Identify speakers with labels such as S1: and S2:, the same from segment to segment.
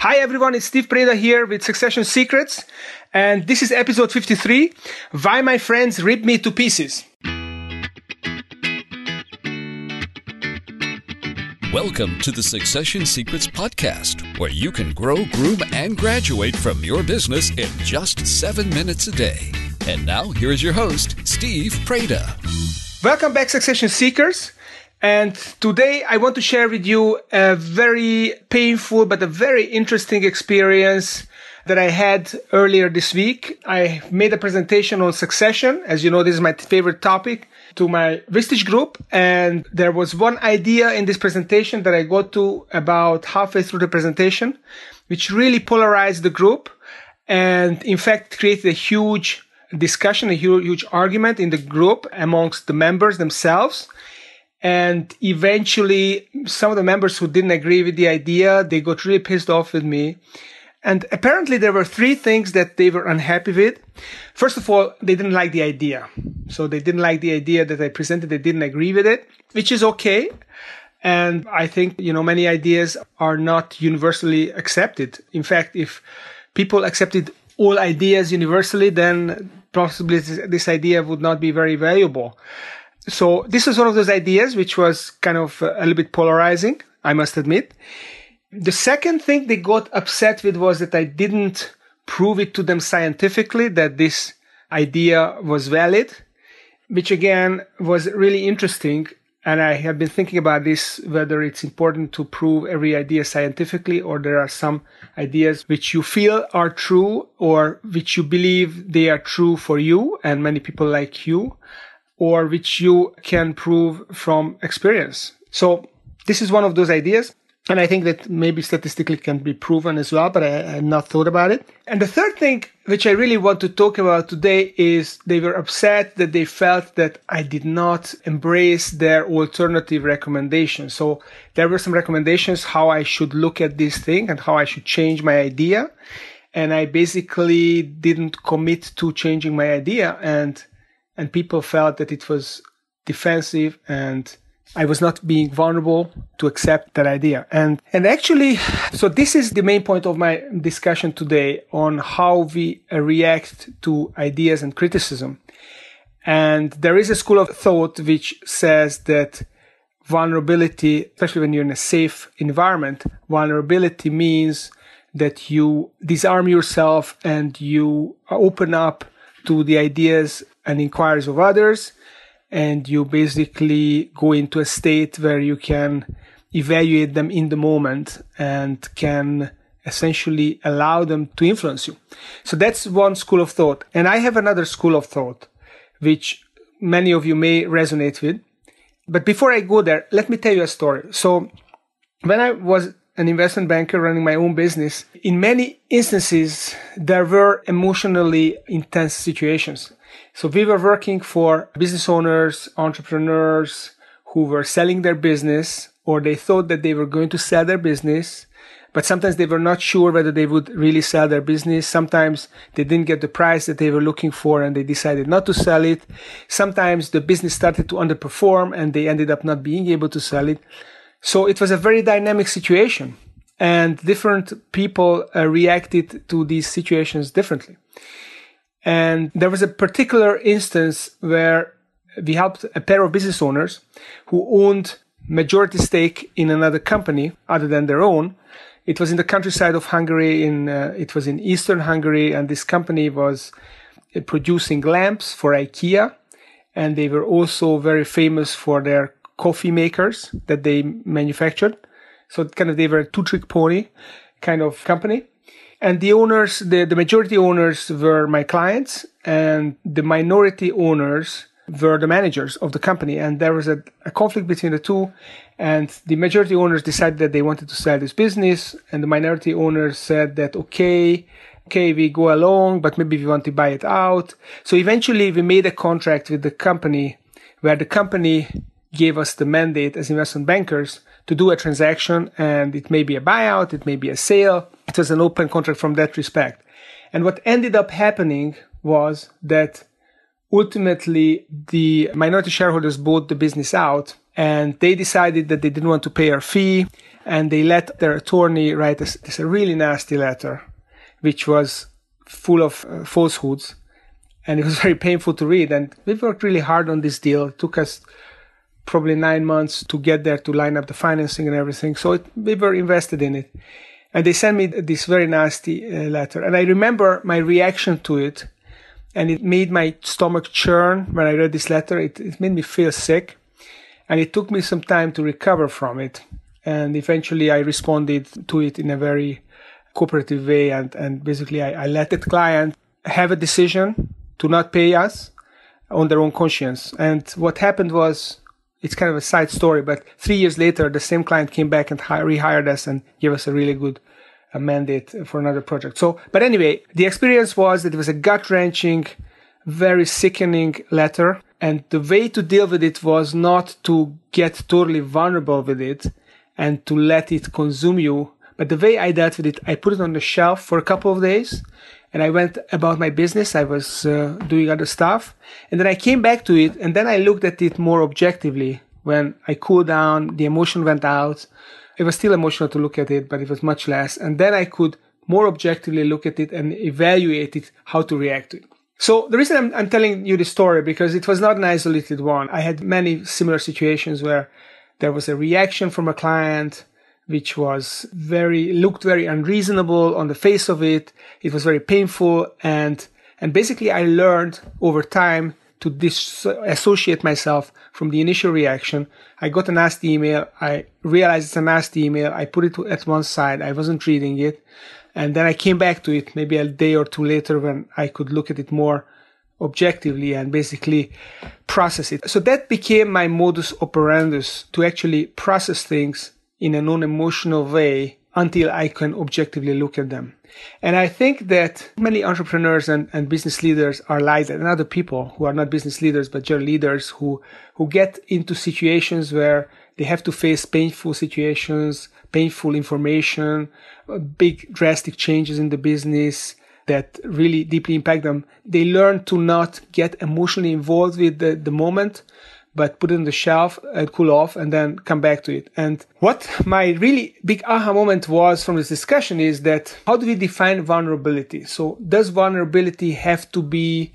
S1: Hi everyone, it's Steve Preda here with Succession Secrets, and this is episode 53 Why My Friends Rip Me to Pieces.
S2: Welcome to the Succession Secrets Podcast, where you can grow, groom, and graduate from your business in just seven minutes a day. And now, here is your host, Steve Preda.
S1: Welcome back, Succession Seekers. And today I want to share with you a very painful but a very interesting experience that I had earlier this week. I made a presentation on succession. As you know, this is my favorite topic to my Vistage group. And there was one idea in this presentation that I got to about halfway through the presentation, which really polarized the group and in fact created a huge discussion, a huge, huge argument in the group amongst the members themselves and eventually, some of the members who didn't agree with the idea, they got really pissed off with me. And apparently there were three things that they were unhappy with. First of all, they didn't like the idea. So they didn't like the idea that I presented. They didn't agree with it, which is okay. And I think, you know, many ideas are not universally accepted. In fact, if people accepted all ideas universally, then possibly this idea would not be very valuable. So this was one of those ideas which was kind of uh, a little bit polarizing, I must admit. The second thing they got upset with was that I didn't prove it to them scientifically that this idea was valid, which again was really interesting. And I have been thinking about this whether it's important to prove every idea scientifically or there are some ideas which you feel are true or which you believe they are true for you and many people like you or which you can prove from experience. So this is one of those ideas. And I think that maybe statistically can be proven as well, but I, have not thought about it. And the third thing which I really want to talk about today is they were upset that they felt that I did not embrace their alternative recommendations. So there were some recommendations how I should look at this thing and how I should change my idea. And I basically didn't commit to changing my idea. And and people felt that it was defensive and I was not being vulnerable to accept that idea. And, and actually, so this is the main point of my discussion today on how we react to ideas and criticism. And there is a school of thought which says that vulnerability, especially when you're in a safe environment, vulnerability means that you disarm yourself and you open up to the ideas and inquiries of others. And you basically go into a state where you can evaluate them in the moment and can essentially allow them to influence you. So that's one school of thought. And I have another school of thought, which many of you may resonate with. But before I go there, let me tell you a story. So when I was an investment banker running my own business, in many instances, there were emotionally intense situations. So we were working for business owners, entrepreneurs who were selling their business or they thought that they were going to sell their business, but sometimes they were not sure whether they would really sell their business. Sometimes they didn't get the price that they were looking for and they decided not to sell it. Sometimes the business started to underperform and they ended up not being able to sell it. So it was a very dynamic situation and different people uh, reacted to these situations differently. And there was a particular instance where we helped a pair of business owners who owned majority stake in another company other than their own. It was in the countryside of Hungary. In uh, it was in eastern Hungary, and this company was uh, producing lamps for IKEA, and they were also very famous for their coffee makers that they manufactured. So kind of they were a two trick pony kind of company. And the owners, the, the majority owners were my clients and the minority owners were the managers of the company. And there was a, a conflict between the two. And the majority owners decided that they wanted to sell this business. And the minority owners said that, okay, okay, we go along, but maybe we want to buy it out. So eventually we made a contract with the company where the company gave us the mandate as investment bankers to do a transaction and it may be a buyout, it may be a sale. It was an open contract from that respect. And what ended up happening was that ultimately the minority shareholders bought the business out and they decided that they didn't want to pay our fee and they let their attorney write this, this a really nasty letter which was full of uh, falsehoods and it was very painful to read and we worked really hard on this deal it took us probably nine months to get there to line up the financing and everything so it, we were invested in it and they sent me this very nasty uh, letter and i remember my reaction to it and it made my stomach churn when i read this letter it, it made me feel sick and it took me some time to recover from it. And eventually I responded to it in a very cooperative way. And, and basically I, I let the client have a decision to not pay us on their own conscience. And what happened was, it's kind of a side story, but three years later, the same client came back and rehired us and gave us a really good uh, mandate for another project. So, but anyway, the experience was that it was a gut wrenching, very sickening letter and the way to deal with it was not to get totally vulnerable with it and to let it consume you. But the way I dealt with it, I put it on the shelf for a couple of days and I went about my business. I was uh, doing other stuff. And then I came back to it and then I looked at it more objectively. When I cooled down, the emotion went out. It was still emotional to look at it, but it was much less. And then I could more objectively look at it and evaluate it, how to react to it. So the reason I'm, I'm, telling you this story because it was not an isolated one. I had many similar situations where there was a reaction from a client which was very looked very unreasonable on the face of it. It was very painful and and basically I learned over time to disassociate myself from the initial reaction. I got a nasty email. I realized it's a nasty email. I put it at one side. I wasn't reading it. And then I came back to it maybe a day or two later when I could look at it more objectively and basically process it. So that became my modus operandus to actually process things in a non-emotional way until I can objectively look at them. And I think that many entrepreneurs and, and business leaders are like that, and other people who are not business leaders but just leaders who who get into situations where they have to face painful situations, painful information, uh, big drastic changes in the business that really deeply impact them. They learn to not get emotionally involved with the, the moment, but put it on the shelf and cool off and then come back to it. And what my really big aha moment was from this discussion is that how do we define vulnerability? So does vulnerability have to be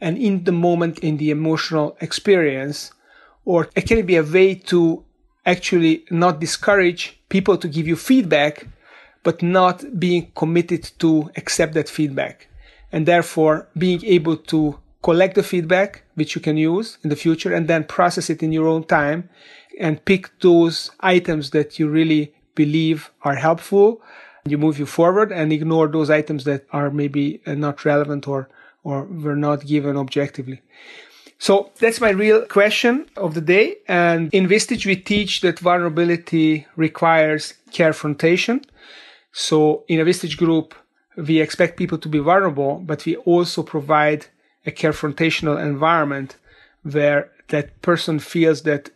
S1: an in the moment in the emotional experience or can it be a way to actually not discourage people to give you feedback, but not being committed to accept that feedback. And therefore being able to collect the feedback, which you can use in the future, and then process it in your own time and pick those items that you really believe are helpful. You move you forward and ignore those items that are maybe uh, not relevant or, or were not given objectively. So that's my real question of the day. And in Vistage, we teach that vulnerability requires carefrontation. So in a Vistage group, we expect people to be vulnerable, but we also provide a carefrontational environment where that person feels that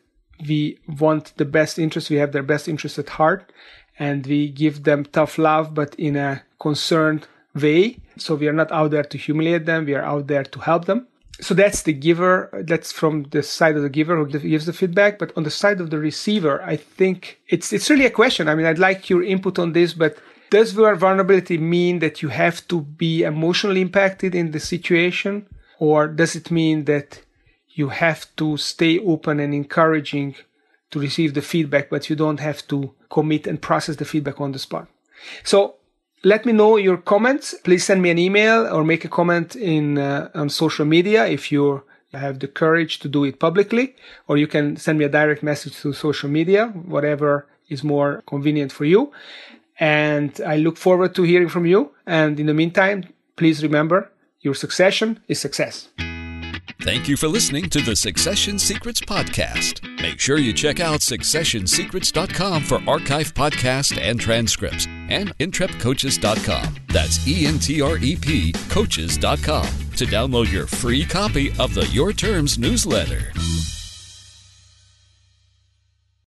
S1: we want the best interest, we have their best interest at heart, and we give them tough love, but in a concerned way. So we are not out there to humiliate them, we are out there to help them. So that's the giver that's from the side of the giver who gives the feedback but on the side of the receiver i think it's it's really a question. I mean i'd like your input on this but does vulnerability mean that you have to be emotionally impacted in the situation or does it mean that you have to stay open and encouraging to receive the feedback but you don't have to commit and process the feedback on the spot so let me know your comments. Please send me an email or make a comment in uh, on social media if you have the courage to do it publicly, or you can send me a direct message through social media, whatever is more convenient for you. And I look forward to hearing from you. And in the meantime, please remember your succession is success.
S2: Thank you for listening to the Succession Secrets Podcast. Make sure you check out successionsecrets.com for archive podcasts and transcripts and entrepcoaches.com. That's E N T R E P coaches.com to download your free copy of the Your Terms newsletter.